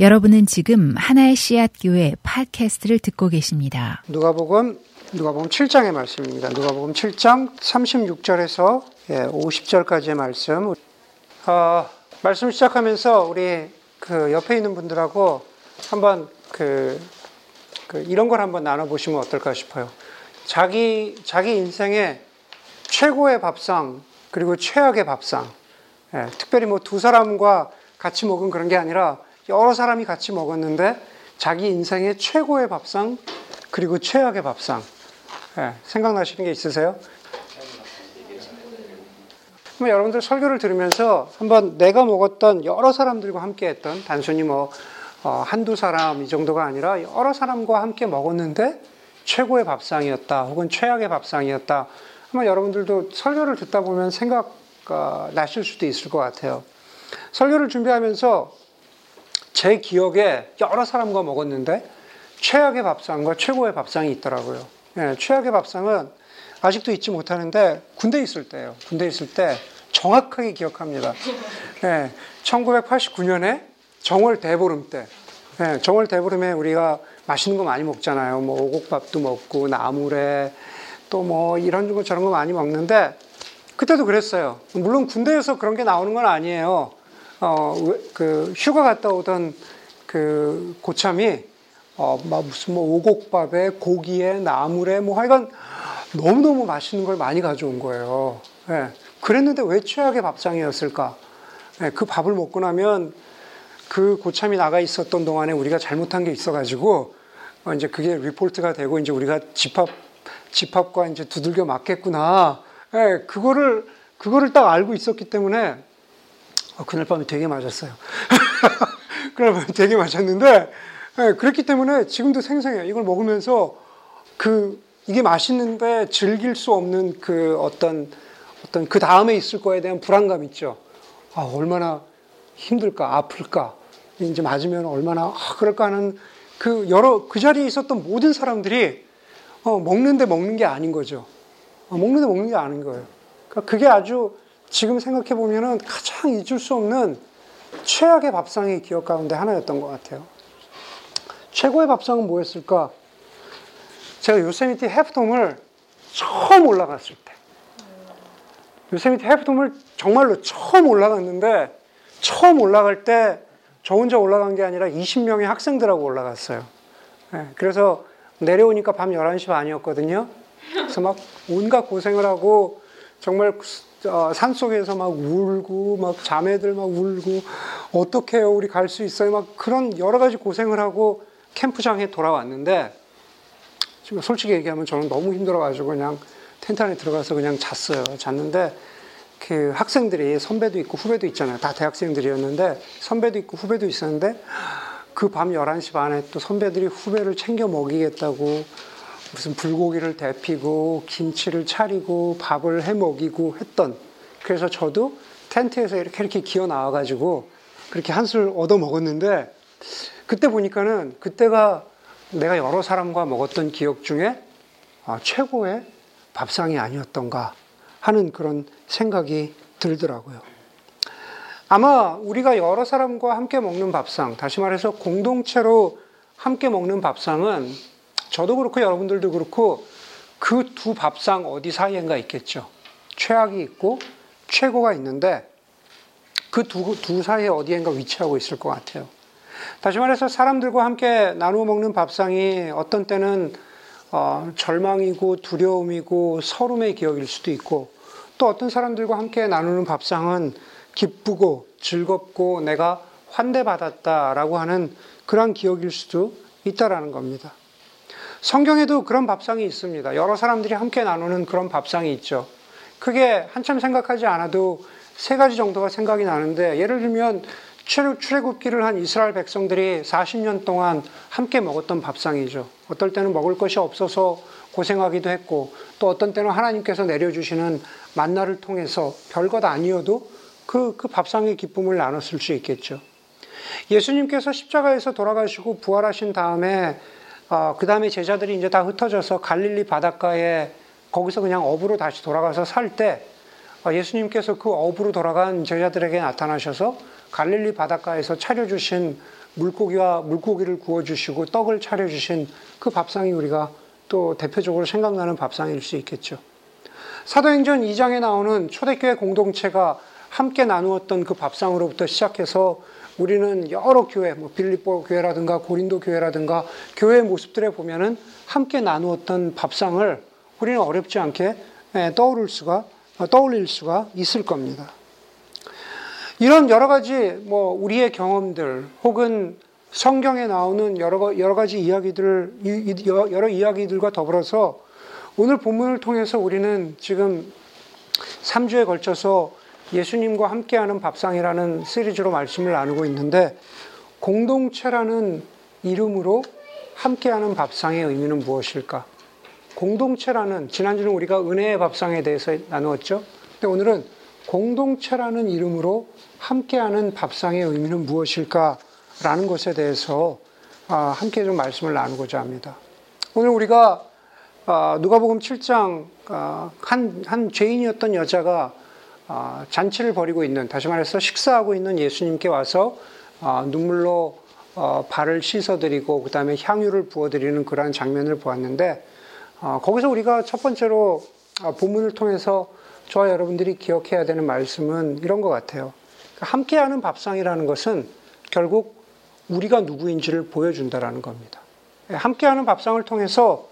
여러분은 지금 하나의 씨앗 교회 팟캐스트를 듣고 계십니다. 누가복음 누가복음 7장의 말씀입니다. 누가복음 7장 36절에서 50절까지의 말씀. 어, 말씀 시작하면서 우리 그 옆에 있는 분들하고 한번 그, 그 이런 걸 한번 나눠 보시면 어떨까 싶어요. 자기 자기 인생의 최고의 밥상 그리고 최악의 밥상. 예, 특별히 뭐 두 사람과 같이 먹은 그런 게 아니라 여러 사람이 같이 먹었는데 자기 인생의 최고의 밥상 그리고 최악의 밥상 네, 생각나시는 게 있으세요? 그럼 여러분들 설교를 들으면서 한번 내가 먹었던 여러 사람들과 함께 했던 단순히 뭐 어, 한두 사람 이 정도가 아니라 여러 사람과 함께 먹었는데 최고의 밥상이었다 혹은 최악의 밥상이었다 아마 여러분들도 설교를 듣다 보면 생각 어, 나실 수도 있을 것 같아요. 설교를 준비하면서 제 기억에 여러 사람과 먹었는데 최악의 밥상과 최고의 밥상이 있더라고요. 네, 최악의 밥상은 아직도 잊지 못하는데 군대 있을 때예요. 군대 있을 때 정확하게 기억합니다. 네, 1989년에 정월 대보름 때, 네, 정월 대보름에 우리가 맛있는 거 많이 먹잖아요. 뭐 오곡밥도 먹고 나물에 또 뭐 이런 거 저런 거 많이 먹는데 그때도 그랬어요. 물론 군대에서 그런 게 나오는 건 아니에요. 어, 그 휴가 갔다 오던 그 고참이 어, 막 무슨 뭐 오곡밥에 고기에 나물에 뭐 하여간 너무너무 맛있는 걸 많이 가져온 거예요. 예. 그랬는데 왜 최악의 밥상이었을까? 예, 그 밥을 먹고 나면 그 고참이 나가 있었던 동안에 우리가 잘못한 게 있어가지고 어, 이제 그게 리포트가 되고 이제 우리가 집합 집합과 이제 두들겨 맞겠구나. 예, 그거를 그거를 딱 알고 있었기 때문에 어, 그날 밤에 되게 맞았어요. 그날 밤에 되게 맞았는데 네, 그렇기 때문에 지금도 생생해요. 이걸 먹으면서 그 이게 맛있는데 즐길 수 없는 그 어떤 어떤 그 다음에 있을 거에 대한 불안감 있죠. 아 얼마나 힘들까 아플까 이제 맞으면 얼마나 아, 그럴까 하는 그 여러 그 자리에 있었던 모든 사람들이 어, 먹는데 먹는 게 아닌 거죠. 어, 먹는데 먹는 게 아닌 거예요. 그러니까 그게 아주 지금 생각해 보면은 가장 잊을 수 없는 최악의 밥상의 기억 가운데 하나였던 것 같아요. 최고의 밥상은 뭐였을까? 제가 요세미티 해프돔을 처음 올라갔을 때, 요세미티 해프돔을 정말로 처음 올라갔는데, 처음 올라갈 때 저 혼자 올라간 게 아니라 20명의 학생들하고 올라갔어요. 네, 그래서 내려오니까 밤 11시 반이었거든요. 그래서 막 온갖 고생을 하고 정말 어, 산 속에서 막 울고 막 자매들 막 울고 어떻게 해요? 우리 갈 수 있어요? 막 그런 여러 가지 고생을 하고 캠프장에 돌아왔는데 지금 솔직히 얘기하면 저는 너무 힘들어가지고 그냥 텐트 안에 들어가서 그냥 잤어요. 잤는데 그 학생들이 선배도 있고 후배도 있잖아요. 다 대학생들이었는데 선배도 있고 후배도 있었는데 그 밤 11시 반에 또 선배들이 후배를 챙겨 먹이겠다고 무슨 불고기를 데피고 김치를 차리고 밥을 해 먹이고 했던 그래서 저도 텐트에서 이렇게 이렇게 기어 나와 가지고 그렇게 한술 얻어 먹었는데 그때 보니까는 그때가 내가 여러 사람과 먹었던 기억 중에 아, 최고의 밥상이 아니었던가 하는 그런 생각이 들더라고요. 아마 우리가 여러 사람과 함께 먹는 밥상, 다시 말해서 공동체로 함께 먹는 밥상은 저도 그렇고 여러분들도 그렇고 그 두 밥상 어디 사이엔가 있겠죠. 최악이 있고 최고가 있는데 그 두 두 사이에 어디엔가 위치하고 있을 것 같아요. 다시 말해서 사람들과 함께 나누어 먹는 밥상이 어떤 때는 어, 절망이고 두려움이고 서름의 기억일 수도 있고 또 어떤 사람들과 함께 나누는 밥상은 기쁘고 즐겁고 내가 환대받았다라고 하는 그러한 기억일 수도 있다라는 겁니다. 성경에도 그런 밥상이 있습니다. 여러 사람들이 함께 나누는 그런 밥상이 있죠. 크게 한참 생각하지 않아도 세 가지 정도가 생각이 나는데 예를 들면 출애굽기를 한 이스라엘 백성들이 40년 동안 함께 먹었던 밥상이죠. 어떨 때는 먹을 것이 없어서 고생하기도 했고 또 어떤 때는 하나님께서 내려주시는 만나를 통해서 별것 아니어도 그, 그 밥상의 기쁨을 나눴을 수 있겠죠. 예수님께서 십자가에서 돌아가시고 부활하신 다음에 어, 그 다음에 제자들이 이제 다 흩어져서 갈릴리 바닷가에 거기서 그냥 업으로 다시 돌아가서 살때 어, 예수님께서 그 업으로 돌아간 제자들에게 나타나셔서 갈릴리 바닷가에서 차려주신 물고기와 물고기를 구워주시고 떡을 차려주신 그 밥상이 우리가 또 대표적으로 생각나는 밥상일 수 있겠죠. 사도행전 2장에 나오는 초대교회 공동체가 함께 나누었던 그 밥상으로부터 시작해서 우리는 여러 교회, 뭐 빌립보 교회라든가 고린도 교회라든가 교회의 모습들에 보면은 함께 나누었던 밥상을 우리는 어렵지 않게 예, 떠오를 수가 떠올릴 수가 있을 겁니다. 이런 여러 가지 뭐 우리의 경험들 혹은 성경에 나오는 여러 여러 가지 이야기들 여러 이야기들과 더불어서 오늘 본문을 통해서 우리는 지금 3주에 걸쳐서 예수님과 함께하는 밥상이라는 시리즈로 말씀을 나누고 있는데 공동체라는 이름으로 함께하는 밥상의 의미는 무엇일까? 공동체라는 지난주는 우리가 은혜의 밥상에 대해서 나누었죠. 근데 오늘은 공동체라는 이름으로 함께하는 밥상의 의미는 무엇일까라는 것에 대해서 아, 함께 좀 말씀을 나누고자 합니다. 오늘 우리가 아, 누가복음 7장 아, 한, 한 죄인이었던 여자가 잔치를 벌이고 있는 다시 말해서 식사하고 있는 예수님께 와서 눈물로 어, 발을 씻어드리고 그 다음에 향유를 부어드리는 그러한 장면을 보았는데 거기서 우리가 첫 번째로 본문을 통해서 저와 여러분들이 기억해야 되는 말씀은 이런 것 같아요. 함께하는 밥상이라는 것은 결국 우리가 누구인지를 보여준다라는 겁니다. 함께하는 밥상을 통해서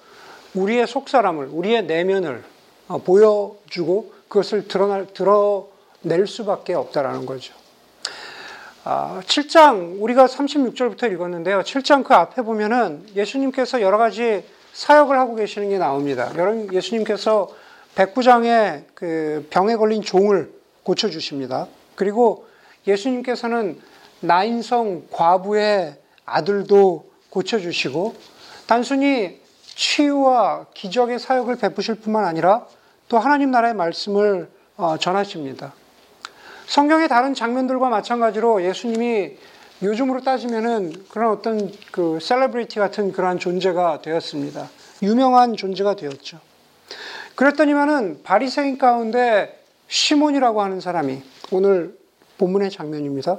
우리의 속사람을, 우리의 내면을 어, 보여주고 그것을 드러날, 드러낼 수밖에 없다라는 거죠. 7장, 아, 우리가 36절부터 읽었는데요. 7장 그 앞에 보면은 예수님께서 여러 가지 사역을 하고 계시는 게 나옵니다. 예수님께서 백부장의 그 병에 걸린 종을 고쳐주십니다. 그리고 예수님께서는 나인성 과부의 아들도 고쳐주시고 단순히 치유와 기적의 사역을 베푸실 뿐만 아니라 또 하나님 나라의 말씀을 어, 전하십니다. 성경의 다른 장면들과 마찬가지로 예수님이 요즘으로 따지면은 그런 어떤 그 셀레브리티 같은 그러한 존재가 되었습니다. 유명한 존재가 되었죠. 그랬더니만은 바리새인 가운데 시몬이라고 하는 사람이 오늘 본문의 장면입니다.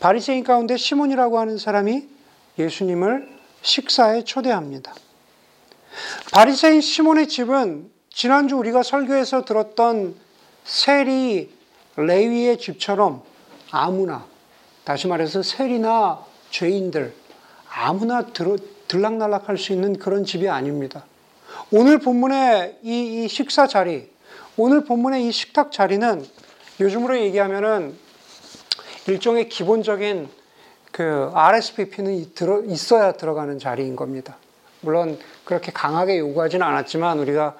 바리새인 가운데 시몬이라고 하는 사람이 예수님을 식사에 초대합니다. 바리새인 시몬의 집은 지난주 우리가 설교에서 들었던 세리 레위의 집처럼 아무나 다시 말해서 세리나 죄인들 아무나 들, 들락날락할 수 있는 그런 집이 아닙니다. 오늘 본문의 이, 이 식사 자리, 오늘 본문의 이 식탁 자리는 요즘으로 얘기하면은 일종의 기본적인 그 RSVP는 있어야 들어가는 자리인 겁니다. 물론 그렇게 강하게 요구하지는 않았지만 우리가 어,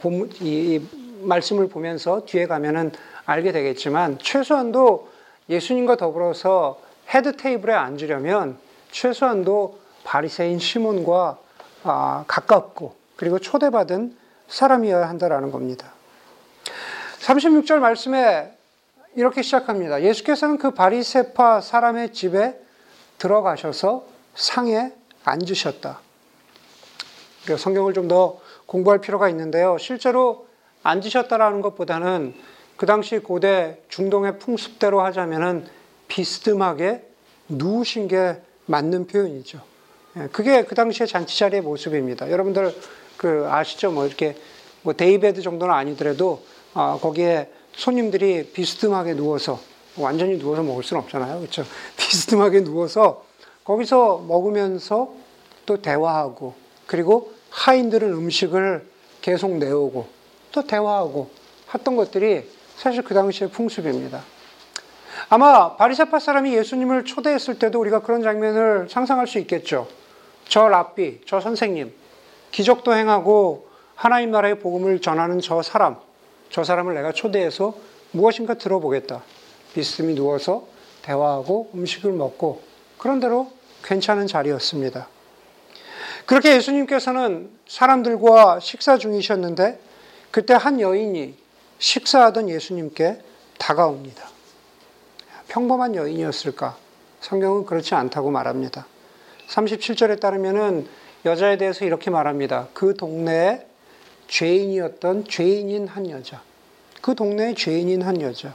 본, 이, 이 말씀을 보면서 뒤에 가면은 알게 되겠지만 최소한도 예수님과 더불어서 head table에 앉으려면 최소한도 바리새인 시몬과 아, 가깝고 그리고 초대받은 사람이어야 한다라는 겁니다. 36절 말씀에 이렇게 시작합니다. 예수께서는 그 바리세파 사람의 집에 들어가셔서 상에 앉으셨다. 성경을 좀 더 공부할 필요가 있는데요. 실제로 앉으셨다라는 것보다는 그 당시 고대 중동의 풍습대로 하자면은 비스듬하게 누우신 게 맞는 표현이죠. 예, 그게 그 당시의 잔치 자리의 모습입니다. 여러분들 그 아시죠? 뭐 이렇게 뭐 daybed 정도는 아니더라도 아, 거기에 손님들이 비스듬하게 누워서 완전히 누워서 먹을 수는 없잖아요. 그렇죠? 비스듬하게 누워서 거기서 먹으면서 또 대화하고 그리고 하인들은 음식을 계속 내오고 또 대화하고 했던 것들이 사실 그 당시의 풍습입니다. 아마 바리사파 사람이 예수님을 초대했을 때도 우리가 그런 장면을 상상할 수 있겠죠. 저 랍비, 저 선생님, 기적도 행하고 하나님 나라의 복음을 전하는 저 사람, 저 사람을 내가 초대해서 무엇인가 들어보겠다. 비스듬히 누워서 대화하고 음식을 먹고 그런 대로 괜찮은 자리였습니다. 그렇게 예수님께서는 사람들과 식사 중이셨는데 그때 한 여인이 식사하던 예수님께 다가옵니다. 평범한 여인이었을까? 성경은 그렇지 않다고 말합니다. 37절에 따르면은 여자에 대해서 이렇게 말합니다. 그 동네에 죄인이었던 죄인인 한 여자. 그 동네에 죄인인 한 여자.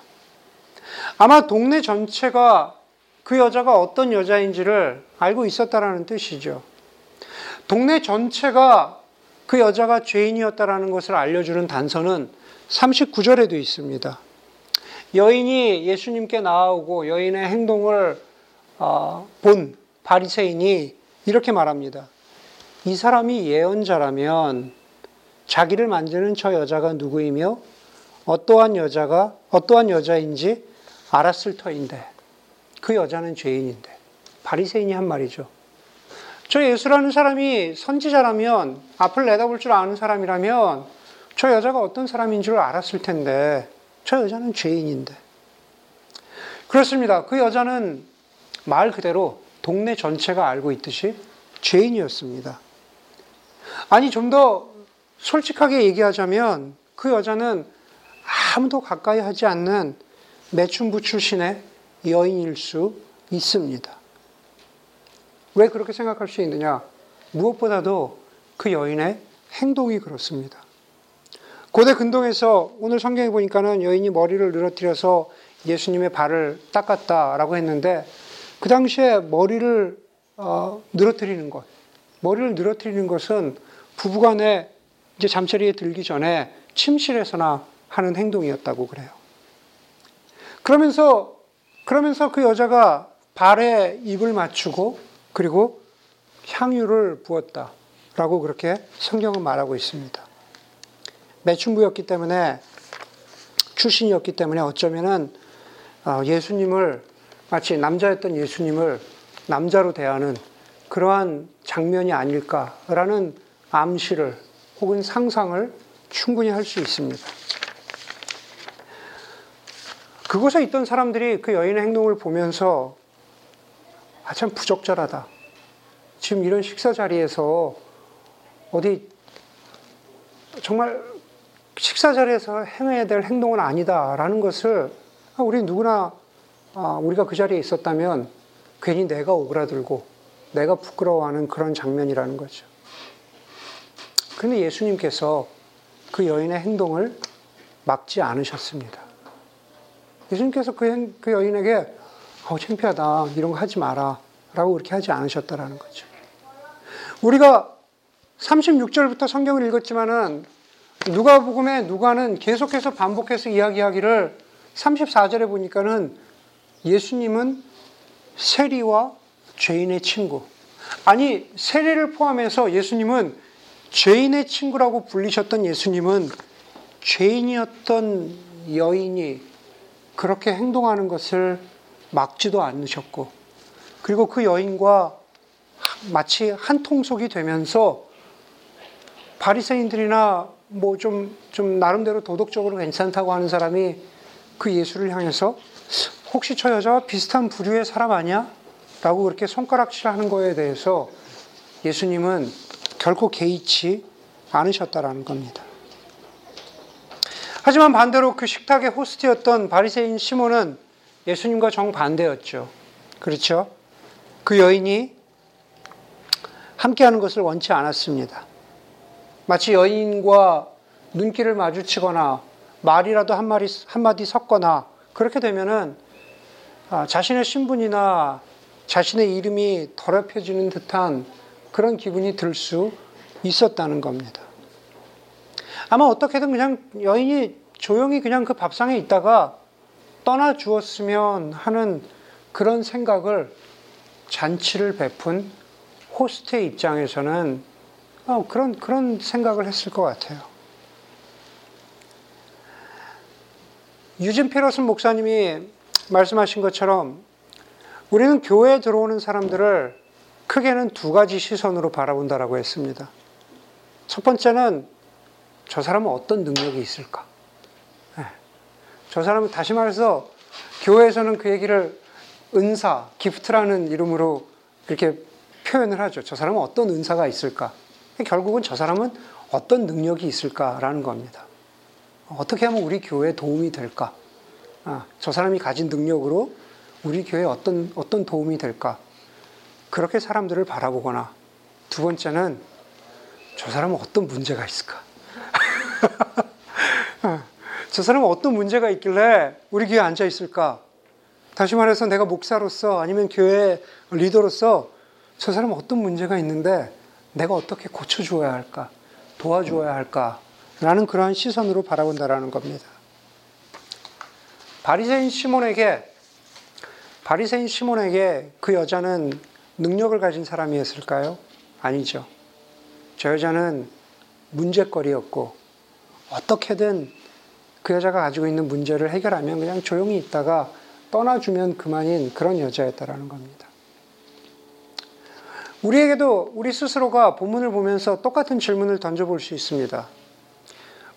아마 동네 전체가 그 여자가 어떤 여자인지를 알고 있었다라는 뜻이죠. 동네 전체가 그 여자가 죄인이었다라는 것을 알려주는 단서는 39절에도 있습니다. 여인이 예수님께 나오고 여인의 행동을 어, 본 바리새인이 이렇게 말합니다. 이 사람이 예언자라면 자기를 만지는 저 여자가 누구이며 어떠한 여자가 어떠한 여자인지 알았을 터인데 그 여자는 죄인인데 바리새인이 한 말이죠. 저 예수라는 사람이 선지자라면 앞을 내다볼 줄 아는 사람이라면 저 여자가 어떤 사람인 줄 알았을 텐데 저 여자는 죄인인데 그렇습니다. 그 여자는 말 그대로 동네 전체가 알고 있듯이 죄인이었습니다. 아니 좀 더 솔직하게 얘기하자면 그 여자는 아무도 가까이 하지 않는 매춘부 출신의 여인일 수 있습니다. 왜 그렇게 생각할 수 있느냐? 무엇보다도 그 여인의 행동이 그렇습니다. 고대 근동에서 오늘 성경에 보니까는 여인이 머리를 늘어뜨려서 예수님의 발을 닦았다라고 했는데 그 당시에 머리를 어, 늘어뜨리는 것, 머리를 늘어뜨리는 것은 부부간에 이제 잠자리에 들기 전에 침실에서나 하는 행동이었다고 그래요. 그러면서 그러면서 그 여자가 발에 입을 맞추고 그리고 향유를 부었다 라고 그렇게 성경은 말하고 있습니다. 매춘부였기 때문에 출신이었기 때문에 어쩌면은 어, 예수님을 마치 남자였던 예수님을 남자로 대하는 그러한 장면이 아닐까라는 암시를 혹은 상상을 충분히 할 수 있습니다. 그곳에 있던 사람들이 그 여인의 행동을 보면서 아, 참 부적절하다. 지금 이런 식사 자리에서 어디 정말 식사 자리에서 행해야 될 행동은 아니다라는 것을 아, 우리 누구나 아, 우리가 그 자리에 있었다면 괜히 내가 오그라들고 내가 부끄러워하는 그런 장면이라는 거죠. 그런데 예수님께서 그 여인의 행동을 막지 않으셨습니다. 예수님께서 그, 그 여인에게 어, 창피하다. 이런 거 하지 마라. 라고 그렇게 하지 않으셨다라는 거죠. 우리가 36절부터 성경을 읽었지만은 누가복음의 누가는 계속해서 반복해서 이야기하기를 34절에 보니까는 예수님은 세리와 죄인의 친구. 아니, 세리를 포함해서 예수님은 죄인의 친구라고 불리셨던 예수님은 죄인이었던 여인이 그렇게 행동하는 것을 막지도 않으셨고, 그리고 그 여인과 마치 한 통속이 되면서 바리새인들이나 뭐 좀 좀 나름대로 도덕적으로 괜찮다고 하는 사람이 그 예수를 향해서 혹시 저 여자와 비슷한 부류의 사람 아니야? 라고 그렇게 손가락질하는 거에 대해서 예수님은 결코 개의치 않으셨다라는 겁니다. 하지만 반대로 그 식탁의 호스트였던 바리새인 시몬은 예수님과 정반대였죠. 그렇죠? 그 여인이 함께하는 것을 원치 않았습니다. 마치 여인과 눈길을 마주치거나 말이라도 한 마디, 한마디 섞거나 그렇게 되면은 아, 자신의 신분이나 자신의 이름이 더럽혀지는 듯한 그런 기분이 들 수 있었다는 겁니다. 아마 어떻게든 그냥 여인이 조용히 그냥 그 밥상에 있다가 떠나 주었으면 하는 그런 생각을 잔치를 베푼 호스트의 입장에서는 어, 그런, 그런 생각을 했을 것 같아요. 유진 피러슨 목사님이 말씀하신 것처럼 우리는 교회에 들어오는 사람들을 크게는 두 가지 시선으로 바라본다라고 했습니다. 첫 번째는 저 사람은 어떤 능력이 있을까? 네. 저 사람은 다시 말해서 교회에서는 그 얘기를 은사, 기프트라는 이름으로 이렇게 표현을 하죠. 저 사람은 어떤 은사가 있을까? 결국은 저 사람은 어떤 능력이 있을까라는 겁니다. 어떻게 하면 우리 교회에 도움이 될까? 아, 저 사람이 가진 능력으로 우리 교회에 어떤, 어떤 도움이 될까? 그렇게 사람들을 바라보거나 두 번째는 저 사람은 어떤 문제가 있을까? 아, 저 사람은 어떤 문제가 있길래 우리 교회에 앉아 있을까? 다시 말해서 내가 목사로서 아니면 교회 리더로서 저 사람 어떤 문제가 있는데 내가 어떻게 고쳐줘야 할까, 도와줘야 할까, 라는 그러한 시선으로 바라본다라는 겁니다. 바리새인 시몬에게 바리새인 시몬에게 그 여자는 능력을 가진 사람이었을까요? 아니죠. 저 여자는 문제거리였고 어떻게든 그 여자가 가지고 있는 문제를 해결하면 그냥 조용히 있다가 떠나주면 그만인 그런 여자였다라는 겁니다. 우리에게도 우리 스스로가 본문을 보면서 똑같은 질문을 던져볼 수 있습니다.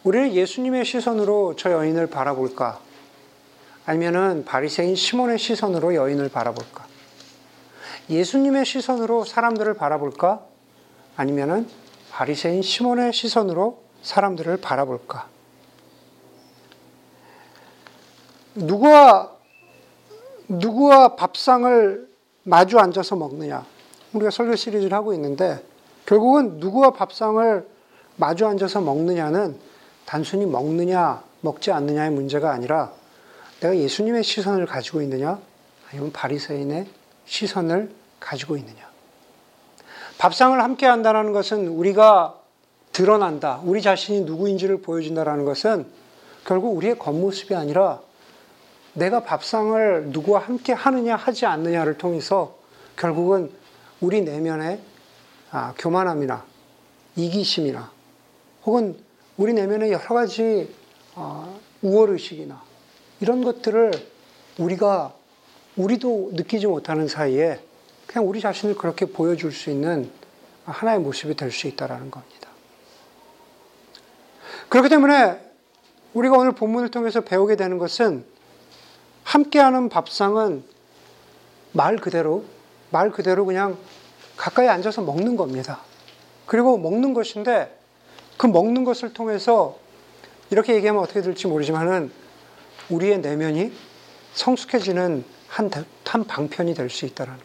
우리는 예수님의 시선으로 저 여인을 바라볼까? 아니면은 바리새인 시몬의 시선으로 여인을 바라볼까? 예수님의 시선으로 사람들을 바라볼까? 아니면은 바리새인 시몬의 시선으로 사람들을 바라볼까? 누구와 누구와 밥상을 마주 앉아서 먹느냐? 우리가 설교 시리즈를 하고 있는데 결국은 누구와 밥상을 마주 앉아서 먹느냐는 단순히 먹느냐 먹지 않느냐의 문제가 아니라 내가 예수님의 시선을 가지고 있느냐 아니면 바리새인의 시선을 가지고 있느냐. 밥상을 함께 한다는 것은 우리가 드러난다. 우리 자신이 누구인지를 보여준다는 것은 결국 우리의 겉모습이 아니라 내가 밥상을 누구와 함께 하느냐 하지 않느냐를 통해서 결국은 우리 내면의 아, 교만함이나 이기심이나 혹은 우리 내면의 여러 가지 어, 우월의식이나 이런 것들을 우리가 우리도 느끼지 못하는 사이에 그냥 우리 자신을 그렇게 보여줄 수 있는 하나의 모습이 될 수 있다라는 겁니다. 그렇기 때문에 우리가 오늘 본문을 통해서 배우게 되는 것은 함께하는 밥상은 말 그대로 말 그대로 그냥 가까이 앉아서 먹는 겁니다. 그리고 먹는 것인데 그 먹는 것을 통해서 이렇게 얘기하면 어떻게 될지 모르지만은 우리의 내면이 성숙해지는 한, 한 방편이 될 수 있다는 것.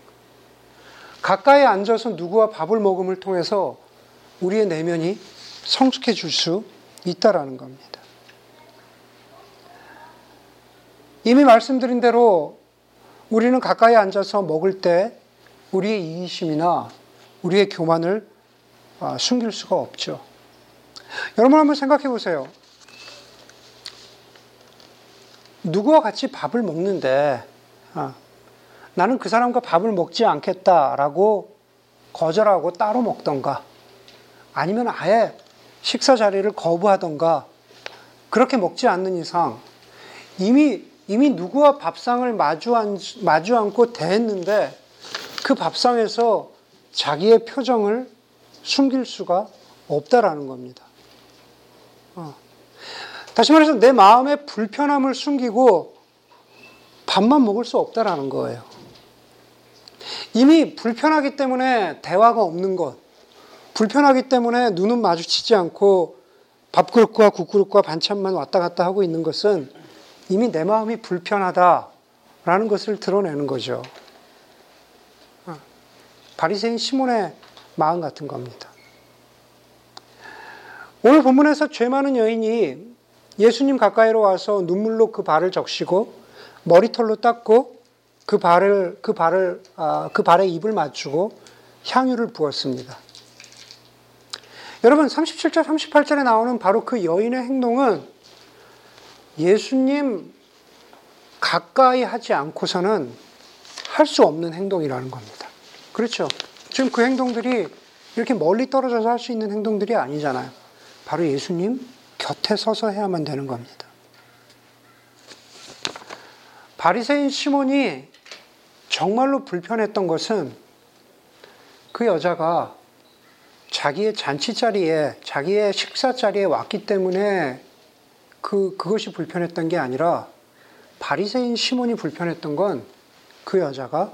가까이 앉아서 누구와 밥을 먹음을 통해서 우리의 내면이 성숙해질 수 있다라는 겁니다. 이미 말씀드린 대로 우리는 가까이 앉아서 먹을 때 우리의 이기심이나 우리의 교만을 아, 숨길 수가 없죠. 여러분 한번 생각해 보세요. 누구와 같이 밥을 먹는데 아, 나는 그 사람과 밥을 먹지 않겠다라고 거절하고 따로 먹던가 아니면 아예 식사 자리를 거부하던가 그렇게 먹지 않는 이상 이미 이미 누구와 밥상을 마주, 앉고 대했는데 그 밥상에서 자기의 표정을 숨길 수가 없다라는 겁니다. 어. 다시 말해서 내 마음의 불편함을 숨기고 밥만 먹을 수 없다라는 거예요. 이미 불편하기 때문에 대화가 없는 것, 불편하기 때문에 눈은 마주치지 않고 밥그릇과 국그릇과 반찬만 왔다 갔다 하고 있는 것은 이미 내 마음이 불편하다라는 것을 드러내는 거죠. 어. 바리새인 시몬의 마음 같은 겁니다. 오늘 본문에서 죄 많은 여인이 예수님 가까이로 와서 눈물로 그 발을 적시고 머리털로 닦고 그 발을 그 발을 아, 그 발에 입을 맞추고 향유를 부었습니다. 여러분 37절 38절에 나오는 바로 그 여인의 행동은 예수님 가까이 하지 않고서는 할 수 없는 행동이라는 겁니다. 그렇죠? 지금 그 행동들이 이렇게 멀리 떨어져서 할 수 있는 행동들이 아니잖아요. 바로 예수님 곁에 서서 해야만 되는 겁니다. 바리새인 시몬이 정말로 불편했던 것은 그 여자가 자기의 잔치 자리에, 자기의 식사 자리에 왔기 때문에 그, 그것이 불편했던 게 아니라 바리새인 시몬이 불편했던 건 그 여자가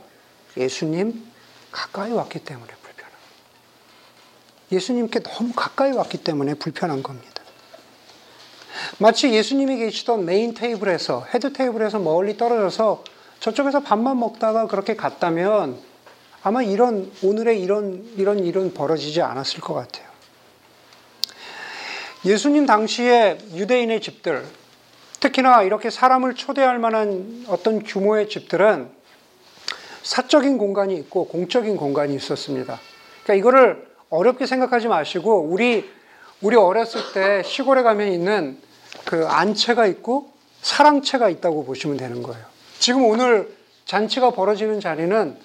예수님 가까이 왔기 때문에 불편한. 예수님께 너무 가까이 왔기 때문에 불편한 겁니다. 마치 예수님이 계시던 main table에서, head table에서 멀리 떨어져서 저쪽에서 밥만 먹다가 그렇게 갔다면 아마 이런, 오늘의 이런, 이런 일은 벌어지지 않았을 것 같아요. 예수님 당시에 유대인의 집들, 특히나 이렇게 사람을 초대할 만한 어떤 규모의 집들은 사적인 공간이 있고 공적인 공간이 있었습니다. 그러니까 이거를 어렵게 생각하지 마시고 우리 우리 어렸을 때 시골에 가면 있는 그 안채가 있고 사랑채가 있다고 보시면 되는 거예요. 지금 오늘 잔치가 벌어지는 자리는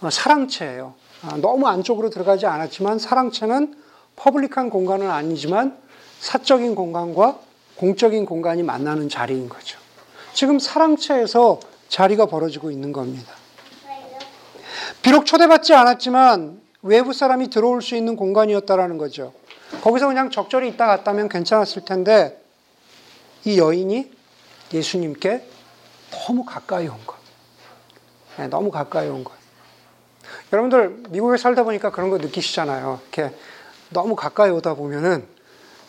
어, 사랑채예요. 아, 너무 안쪽으로 들어가지 않았지만 사랑채는 퍼블릭한 공간은 아니지만 사적인 공간과 공적인 공간이 만나는 자리인 거죠. 지금 사랑채에서 자리가 벌어지고 있는 겁니다. 비록 초대받지 않았지만 외부 사람이 들어올 수 있는 공간이었다라는 거죠. 거기서 그냥 적절히 있다 갔다면 괜찮았을 텐데 이 여인이 예수님께 너무 가까이 온 것. 네, 너무 가까이 온 것. 여러분들 미국에 살다 보니까 그런 거 느끼시잖아요. 이렇게 너무 가까이 오다 보면은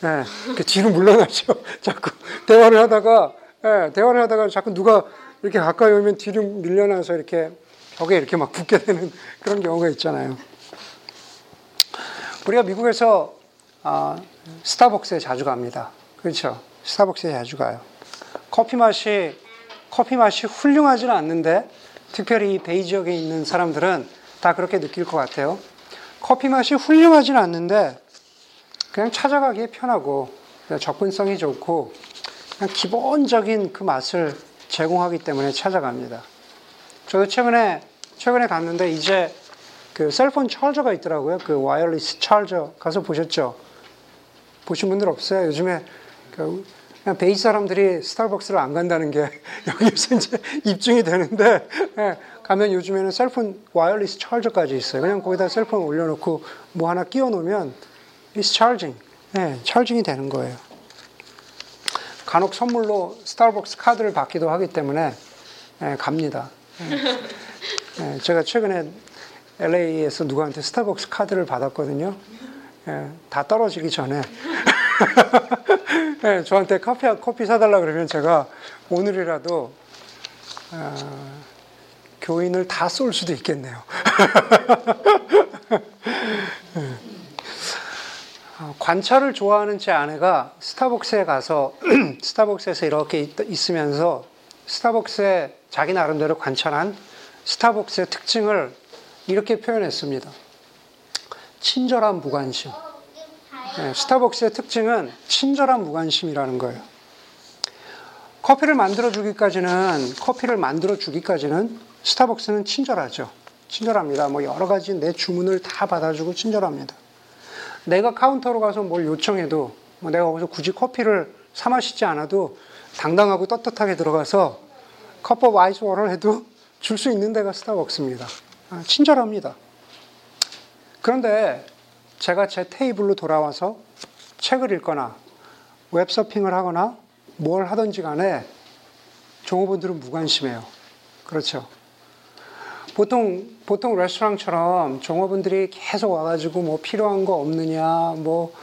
예, 그 뒤로 물러나죠. 자꾸 대화를 하다가 예, 대화를 하다가 자꾸 누가 이렇게 가까이 오면 뒤로 밀려나서 이렇게 벽에 이렇게 막 붙게 되는 그런 경우가 있잖아요. 우리가 미국에서 아, 스타벅스에 자주 갑니다. 그렇죠? 스타벅스에 자주 가요. 커피 맛이 커피 맛이 훌륭하지는 않는데 특별히 베이 지역에 있는 사람들은 다 그렇게 느낄 것 같아요. 커피 맛이 훌륭하지는 않는데 그냥 찾아가기에 편하고 접근성이 좋고 그냥 기본적인 그 맛을 제공하기 때문에 찾아갑니다. 저도 최근에 최근에 갔는데 이제 그 cell phone charger가 있더라고요. 그 wireless charger 가서 보셨죠? 보신 분들 없어요? 요즘에 그 그냥 Bay 사람들이 스타벅스를 안 간다는 게 여기서 이제 입증이 되는데 예, 가면 요즘에는 cell phone wireless charger까지 있어요. 그냥 거기다 cell phone 올려놓고 뭐 하나 끼워 놓으면 is charging, 예, charging이 되는 거예요. 간혹 선물로 스타벅스 카드를 받기도 하기 때문에 예, 갑니다. 예, 제가 최근에 LA에서 누구한테 스타벅스 카드를 받았거든요. 예, 다 떨어지기 전에. 네, 저한테 커피, 커피 사달라 그러면 제가 오늘이라도 어, 교인을 다 쏠 수도 있겠네요. 어, 관찰을 좋아하는 제 아내가 스타벅스에 가서 스타벅스에서 이렇게 있, 으면서 스타벅스에 자기 나름대로 관찰한 스타벅스의 특징을 이렇게 표현했습니다. 친절한 무관심. 네, 스타벅스의 특징은 친절한 무관심이라는 거예요. 커피를 만들어 주기까지는 커피를 만들어 주기까지는 스타벅스는 친절하죠. 친절합니다. 뭐 여러 가지 내 주문을 다 받아주고 친절합니다. 내가 카운터로 가서 뭘 요청해도 뭐 내가 거기서 굳이 커피를 사 마시지 않아도 당당하고 떳떳하게 들어가서 cup of ice water를 해도 줄 수 있는 데가 스타벅스입니다. 아, 친절합니다. 그런데 제가 제 테이블로 돌아와서 책을 읽거나 웹서핑을 하거나 뭘 하든지 간에 종업원들은 무관심해요. 그렇죠. 보통, 보통 레스토랑처럼 종업원들이 계속 와가지고 뭐 필요한 거 없느냐, 뭐,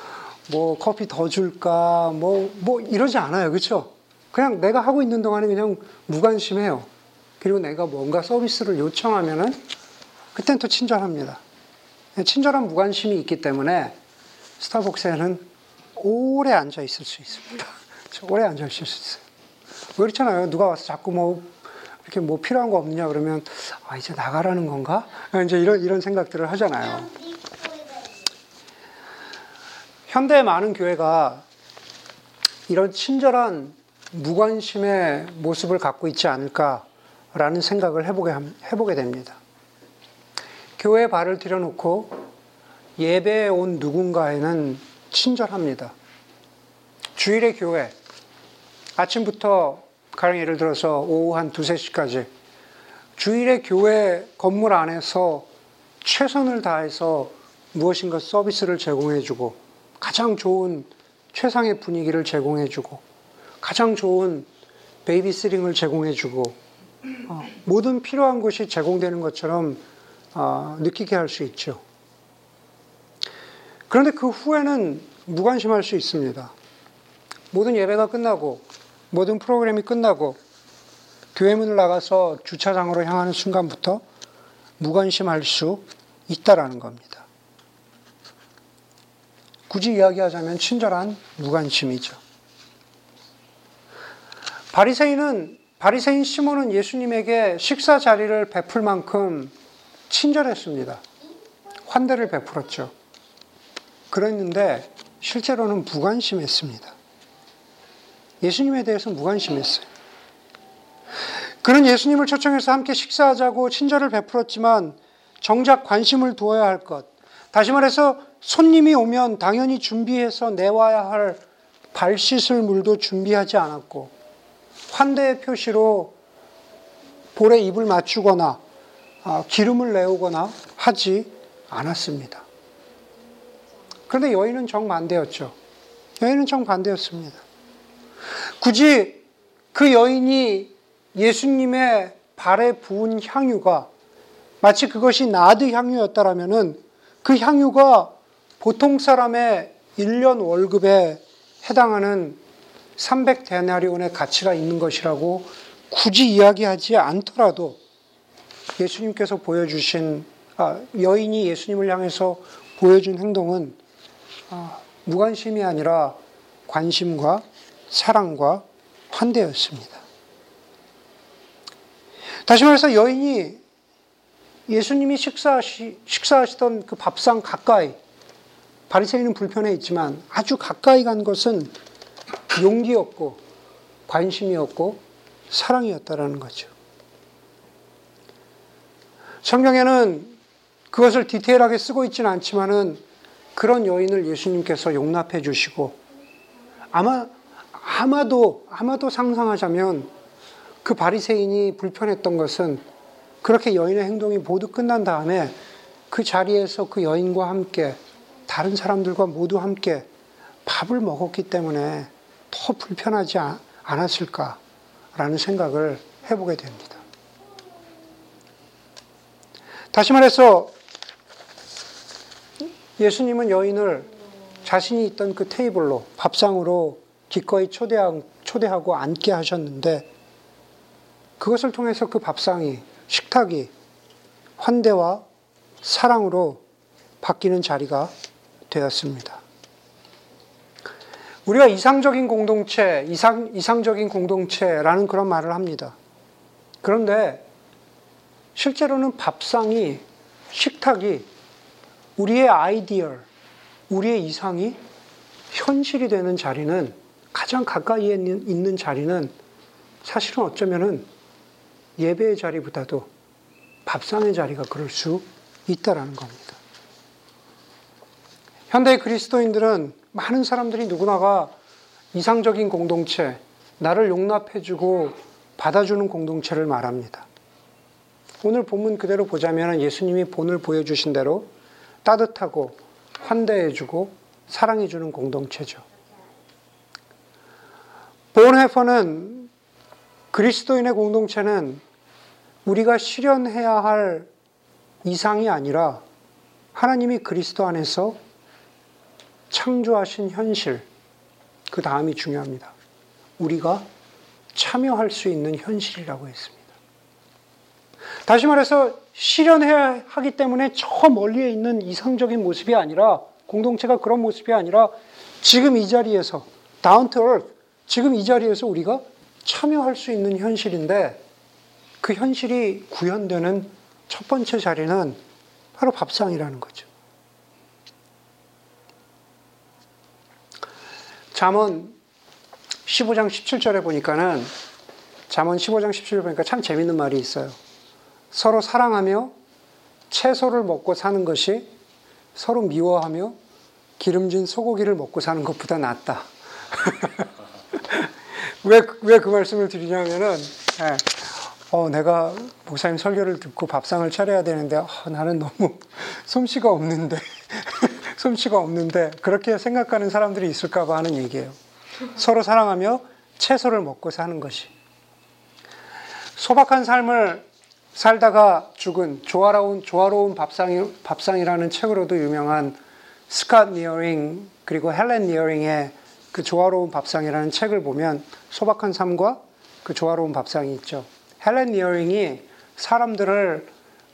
뭐 커피 더 줄까, 뭐, 뭐 이러지 않아요. 그렇죠? 그냥 내가 하고 있는 동안에 그냥 무관심해요. 그리고 내가 뭔가 서비스를 요청하면은 그땐 또 친절합니다. 친절한 무관심이 있기 때문에 스타벅스에는 오래 앉아 있을 수 있습니다. 오래 앉아 있을 수 있어요. 왜 그렇잖아요. 누가 와서 자꾸 뭐 이렇게 뭐 필요한 거 없느냐 그러면 아 이제 나가라는 건가? 이제 이런 이런 생각들을 하잖아요. 현대 많은 교회가 이런 친절한 무관심의 모습을 갖고 있지 않을까라는 생각을 해보게 해보게 됩니다. 교회에 발을 들여놓고 예배에 온 누군가에는 친절합니다. 주일의 교회, 아침부터 가령 예를 들어서 오후 한 두세 시까지 주일의 교회 건물 안에서 최선을 다해서 무엇인가 서비스를 제공해주고 가장 좋은 최상의 분위기를 제공해주고 가장 좋은 베이비시링을 제공해주고 어, 모든 필요한 것이 제공되는 것처럼 어, 느끼게 할 수 있죠. 그런데 그 후에는 무관심할 수 있습니다. 모든 예배가 끝나고 모든 프로그램이 끝나고 교회 문을 나가서 주차장으로 향하는 순간부터 무관심할 수 있다라는 겁니다. 굳이 이야기하자면 친절한 무관심이죠. 바리새인은 바리새인 시몬은 예수님에게 식사 자리를 베풀 만큼 친절했습니다. 환대를 베풀었죠. 그랬는데 실제로는 무관심했습니다. 예수님에 대해서 무관심했어요. 그는 예수님을 초청해서 함께 식사하자고 친절을 베풀었지만 정작 관심을 두어야 할 것. 다시 말해서 손님이 오면 당연히 준비해서 내와야 할 발 씻을 물도 준비하지 않았고 환대의 표시로 볼에 입을 맞추거나 아, 기름을 내오거나 하지 않았습니다. 그런데 여인은 정반대였죠. 여인은 정반대였습니다. 굳이 그 여인이 예수님의 발에 부은 향유가 마치 그것이 나드 향유였다라면은 그 향유가 보통 사람의 1년 월급에 해당하는 300데나리온의 가치가 있는 것이라고 굳이 이야기하지 않더라도 예수님께서 보여주신 아, 여인이 예수님을 향해서 보여준 행동은 아, 무관심이 아니라 관심과 사랑과 환대였습니다. 다시 말해서 여인이 예수님이 식사하시, 식사하시던 그 밥상 가까이 바리새인은 불편해 있지만 아주 가까이 간 것은 용기였고 관심이었고 사랑이었다라는 거죠. 성경에는 그것을 디테일하게 쓰고 있지는 않지만은 그런 여인을 예수님께서 용납해 주시고 아마 아마도 아마도 상상하자면 그 바리새인이 불편했던 것은 그렇게 여인의 행동이 모두 끝난 다음에 그 자리에서 그 여인과 함께 다른 사람들과 모두 함께 밥을 먹었기 때문에 더 불편하지 않았을까라는 생각을 해보게 됩니다. 다시 말해서 예수님은 여인을 자신이 있던 그 테이블로 밥상으로 기꺼이 초대하고 앉게 하셨는데 그것을 통해서 그 밥상이 식탁이 환대와 사랑으로 바뀌는 자리가 되었습니다. 우리가 이상적인 공동체, 이상, 이상적인 공동체라는 그런 말을 합니다. 그런데 실제로는 밥상이, 식탁이 우리의 아이디어, 우리의 이상이 현실이 되는 자리는 가장 가까이에 있는 자리는 사실은 어쩌면은 예배의 자리보다도 밥상의 자리가 그럴 수 있다라는 겁니다. 현대 그리스도인들은 많은 사람들이 누구나가 이상적인 공동체, 나를 용납해주고 받아주는 공동체를 말합니다. 오늘 본문 그대로 보자면 예수님이 본을 보여주신 대로 따뜻하고 환대해주고 사랑해주는 공동체죠. 본헤퍼는 그리스도인의 공동체는 우리가 실현해야 할 이상이 아니라 하나님이 그리스도 안에서 창조하신 현실, 그 다음이 중요합니다. 우리가 참여할 수 있는 현실이라고 했습니다. 다시 말해서 실현해야 하기 때문에 저 멀리에 있는 이상적인 모습이 아니라 공동체가 그런 모습이 아니라 지금 이 자리에서 down to earth, 지금 이 자리에서 우리가 참여할 수 있는 현실인데 그 현실이 구현되는 첫 번째 자리는 바로 밥상이라는 거죠. 잠언 15장 17절에 보니까는 잠언 15장 17절 보니까 참 재밌는 말이 있어요. 서로 사랑하며 채소를 먹고 사는 것이 서로 미워하며 기름진 소고기를 먹고 사는 것보다 낫다. 왜, 왜 그 말씀을 드리냐면은, 예, 어, 내가 목사님 설교를 듣고 밥상을 차려야 되는데, 어, 나는 너무 솜씨가 없는데, 솜씨가 없는데, 그렇게 생각하는 사람들이 있을까봐 하는 얘기예요. 서로 사랑하며 채소를 먹고 사는 것이. 소박한 삶을 살다가 죽은 조화로운, 조화로운 밥상이, 밥상이라는 책으로도 유명한 스캇 니어링 그리고 헬렌 니어링의 그 조화로운 밥상이라는 책을 보면 소박한 삶과 그 조화로운 밥상이 있죠. 헬렌 니어링이 사람들을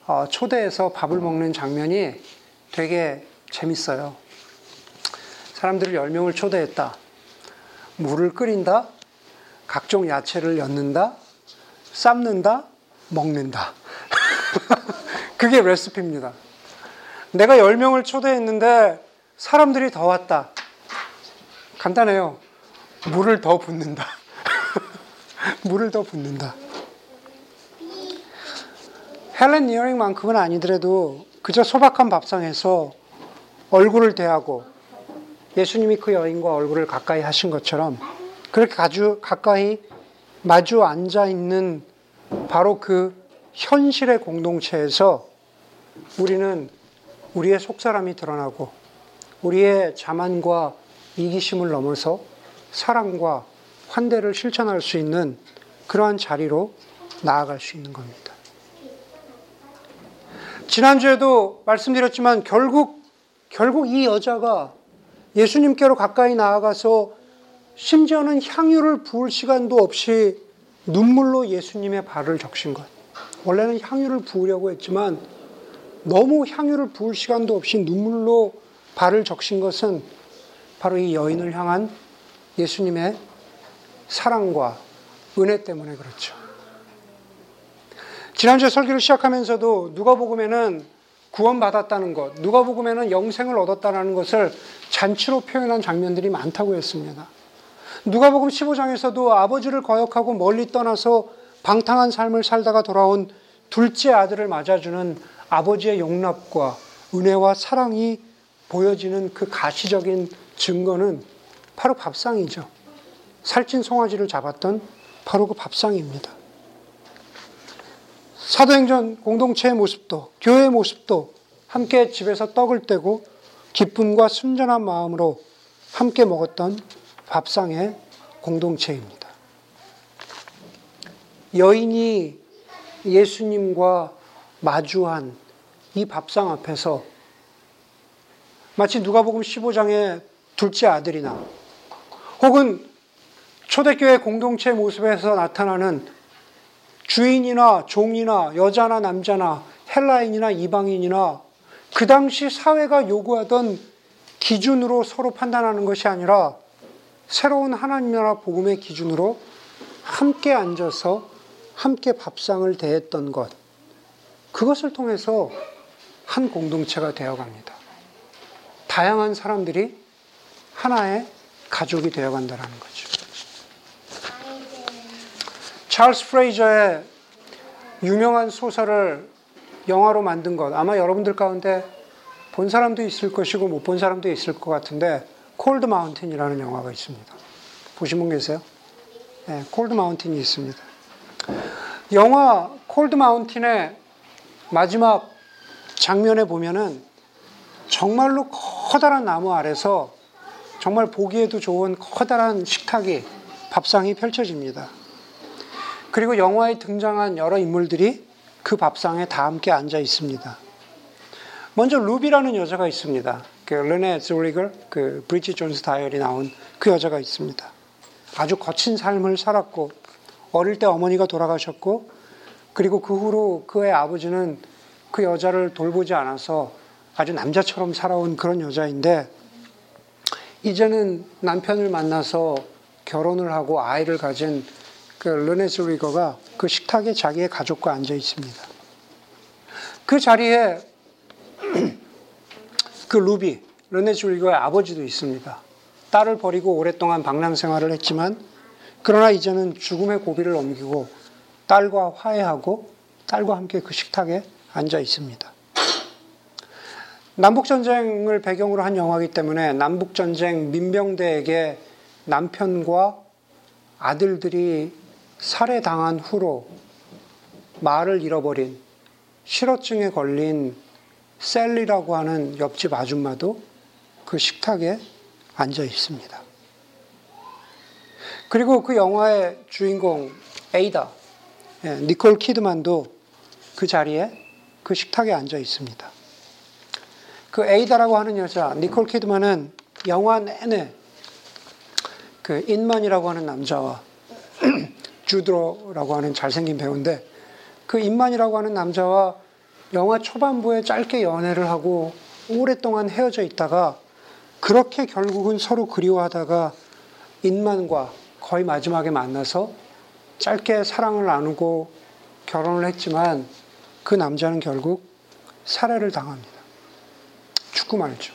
어, 초대해서 밥을 먹는 장면이 되게 재밌어요. 사람들을 10명을 초대했다. 물을 끓인다. 각종 야채를 엿는다, 삶는다, 먹는다. 그게 레시피입니다. 내가 10명을 초대했는데 사람들이 더 왔다. 간단해요. 물을 더 붓는다. 물을 더 붓는다. 헬렌 니어링만큼은 아니더라도 그저 소박한 밥상에서 얼굴을 대하고 예수님이 그 여인과 얼굴을 가까이 하신 것처럼 그렇게 아주 가까이 마주 앉아 있는 바로 그 현실의 공동체에서 우리는 우리의 속사람이 드러나고 우리의 자만과 이기심을 넘어서 사랑과 환대를 실천할 수 있는 그러한 자리로 나아갈 수 있는 겁니다. 지난주에도 말씀드렸지만 결국 결국 이 여자가 예수님께로 가까이 나아가서 심지어는 향유를 부을 시간도 없이 눈물로 예수님의 발을 적신 것. 원래는 향유를 부으려고 했지만 너무 향유를 부을 시간도 없이 눈물로 발을 적신 것은 바로 이 여인을 향한 예수님의 사랑과 은혜 때문에 그렇죠. 지난주에 설교를 시작하면서도 누가복음에는 구원받았다는 것, 누가복음에는 영생을 얻었다는 것을 잔치로 표현한 장면들이 많다고 했습니다. 누가복음 15장에서도 아버지를 거역하고 멀리 떠나서 방탕한 삶을 살다가 돌아온 둘째 아들을 맞아주는 아버지의 용납과 은혜와 사랑이 보여지는 그 가시적인 증거는 바로 밥상이죠. 살찐 송아지를 잡았던 바로 그 밥상입니다. 사도행전 공동체의 모습도 교회의 모습도 함께 집에서 떡을 떼고 기쁨과 순전한 마음으로 함께 먹었던 밥상의 공동체입니다. 여인이 예수님과 마주한 이 밥상 앞에서 마치 누가복음 15장의 둘째 아들이나 혹은 초대교회 공동체 모습에서 나타나는 주인이나 종이나 여자나 남자나 헬라인이나 이방인이나 그 당시 사회가 요구하던 기준으로 서로 판단하는 것이 아니라 새로운 하나님 나라 복음의 기준으로 함께 앉아서 함께 밥상을 대했던 것. 그것을 통해서 한 공동체가 되어 갑니다. 다양한 사람들이 하나의 가족이 되어 간다는 거죠. 찰스 프레이저의 유명한 소설을 영화로 만든 것 아마 여러분들 가운데 본 사람도 있을 것이고 못 본 사람도 있을 것 같은데 콜드 마운틴이라는 영화가 있습니다. 보신 분 계세요? 네, 콜드 마운틴이 있습니다. 영화 콜드 마운틴의 마지막 장면에 보면은 정말로 커다란 나무 아래서 정말 보기에도 좋은 커다란 식탁이 밥상이 펼쳐집니다. 그리고 영화에 등장한 여러 인물들이 그 밥상에 다 함께 앉아 있습니다. 먼저 루비라는 여자가 있습니다. 그 르네 줄리걸, 그 브리지 존스 다이얼이 나온 그 여자가 있습니다. 아주 거친 삶을 살았고 어릴 때 어머니가 돌아가셨고 그리고 그 후로 그의 아버지는 그 여자를 돌보지 않아서 아주 남자처럼 살아온 그런 여자인데 이제는 남편을 만나서 결혼을 하고 아이를 가진 그 르네스 리거가 그 식탁에 자기의 가족과 앉아 있습니다. 그 자리에 그 루비, 르네스 리거의 아버지도 있습니다. 딸을 버리고 오랫동안 방랑 생활을 했지만 그러나 이제는 죽음의 고비를 넘기고 딸과 화해하고 딸과 함께 그 식탁에 앉아 있습니다. 남북전쟁을 배경으로 한 영화이기 때문에 남북전쟁 민병대에게 남편과 아들들이 살해당한 후로 말을 잃어버린 실어증에 걸린 셀리라고 하는 옆집 아줌마도 그 식탁에 앉아 있습니다. 그리고 그 영화의 주인공 에이다, 예, 니콜 키드만도 그 자리에 그 식탁에 앉아 있습니다. 그 에이다라고 하는 여자, 니콜 키드만은 영화 내내 그 인만이라고 하는 남자와 주드로라고 하는 잘생긴 배우인데 그 인만이라고 하는 남자와 영화 초반부에 짧게 연애를 하고 오랫동안 헤어져 있다가 그렇게 결국은 서로 그리워하다가 인만과 거의 마지막에 만나서 짧게 사랑을 나누고 결혼을 했지만 그 남자는 결국 살해를 당합니다. 죽고 말죠.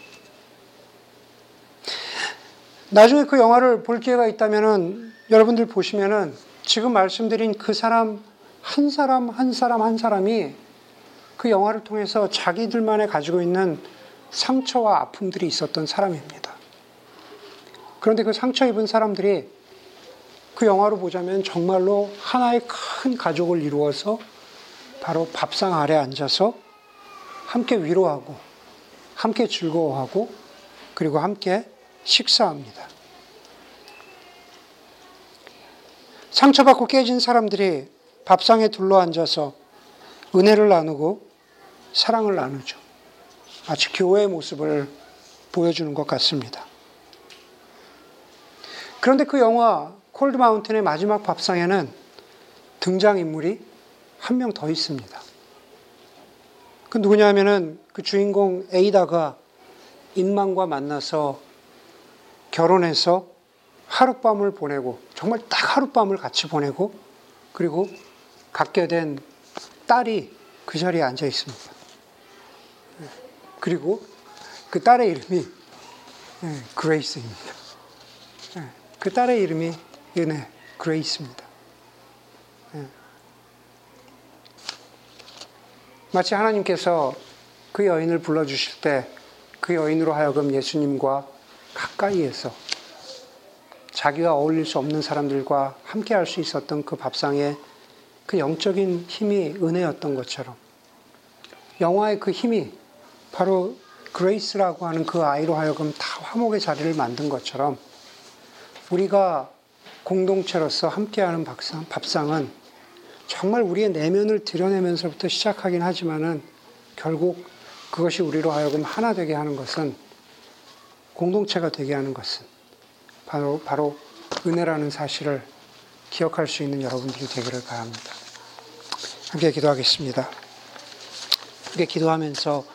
나중에 그 영화를 볼 기회가 있다면은 여러분들 보시면은 지금 말씀드린 그 사람 한 사람 한 사람 한 사람이 그 영화를 통해서 자기들만의 가지고 있는 상처와 아픔들이 있었던 사람입니다. 그런데 그 상처 입은 사람들이 그 영화로 보자면 정말로 하나의 큰 가족을 이루어서 바로 밥상 아래 앉아서 함께 위로하고 함께 즐거워하고 그리고 함께 식사합니다. 상처받고 깨진 사람들이 밥상에 둘러앉아서 은혜를 나누고 사랑을 나누죠. 마치 교회의 모습을 보여주는 것 같습니다. 그런데 그 영화 콜드 마운틴의 마지막 밥상에는 등장인물이 한 명 더 있습니다. 그 누구냐 하면은 그 주인공 에이다가 인만과 만나서 결혼해서 하룻밤을 보내고 정말 딱 하룻밤을 같이 보내고 그리고 갖게 된 딸이 그 자리에 앉아 있습니다. 그리고 그 딸의 이름이 네, 그레이스입니다. 네, 그 딸의 이름이 은혜 그레이스입니다. 마치 하나님께서 그 여인을 불러주실 때 그 여인으로 하여금 예수님과 가까이에서 자기가 어울릴 수 없는 사람들과 함께 할 수 있었던 그 밥상에 그 영적인 힘이 은혜였던 것처럼 영화의 그 힘이 바로 그레이스라고 하는 그 아이로 하여금 다 화목의 자리를 만든 것처럼 우리가 공동체로서 함께하는 밥상, 밥상은 정말 우리의 내면을 드러내면서부터 시작하긴 하지만은 결국 그것이 우리로 하여금 하나 되게 하는 것은 공동체가 되게 하는 것은 바로, 바로 은혜라는 사실을 기억할 수 있는 여러분들이 되기를 바랍니다. 함께 기도하겠습니다. 함께 기도하면서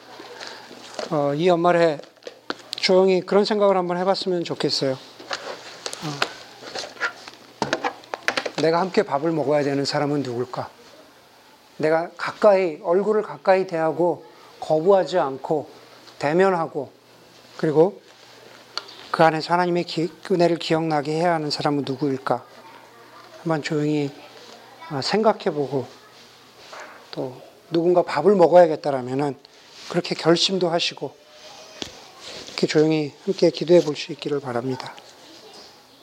어, 이 연말에 조용히 그런 생각을 한번 해봤으면 좋겠어요. 어, 내가 함께 밥을 먹어야 되는 사람은 누굴까? 내가 가까이, 얼굴을 가까이 대하고 거부하지 않고 대면하고 그리고 그 안에서 하나님의 기, 은혜를 기억나게 해야 하는 사람은 누구일까? 한번 조용히 어, 생각해 보고 또 누군가 밥을 먹어야겠다라면은 그렇게 결심도 하시고 이렇게 조용히 함께 기도해 볼 수 있기를 바랍니다.